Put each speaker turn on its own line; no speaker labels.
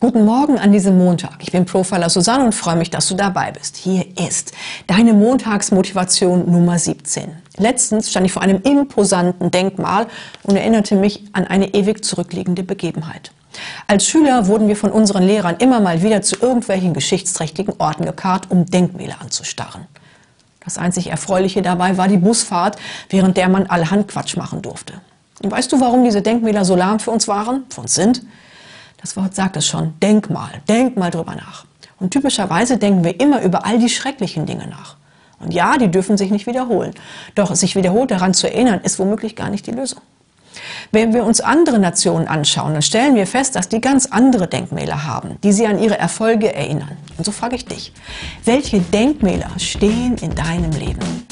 Guten Morgen an diesem Montag. Ich bin Profiler Susanne und freue mich, dass du dabei bist. Hier ist deine Montagsmotivation Nummer 17. Letztens stand ich vor einem imposanten Denkmal und erinnerte mich an eine ewig zurückliegende Begebenheit. Als Schüler wurden wir von unseren Lehrern immer mal wieder zu irgendwelchen geschichtsträchtigen Orten gekarrt, um Denkmäler anzustarren. Das einzig Erfreuliche dabei war die Busfahrt, während der man allerhand Quatsch machen durfte. Und weißt du, warum diese Denkmäler so lahm für uns waren, für uns sind? Das Wort sagt es schon. Denk mal. Denk mal drüber nach. Und typischerweise denken wir immer über all die schrecklichen Dinge nach. Und ja, die dürfen sich nicht wiederholen. Doch sich wiederholt daran zu erinnern, ist womöglich gar nicht die Lösung. Wenn wir uns andere Nationen anschauen, dann stellen wir fest, dass die ganz andere Denkmäler haben, die sie an ihre Erfolge erinnern. Und so frage ich dich, welche Denkmäler stehen in deinem Leben?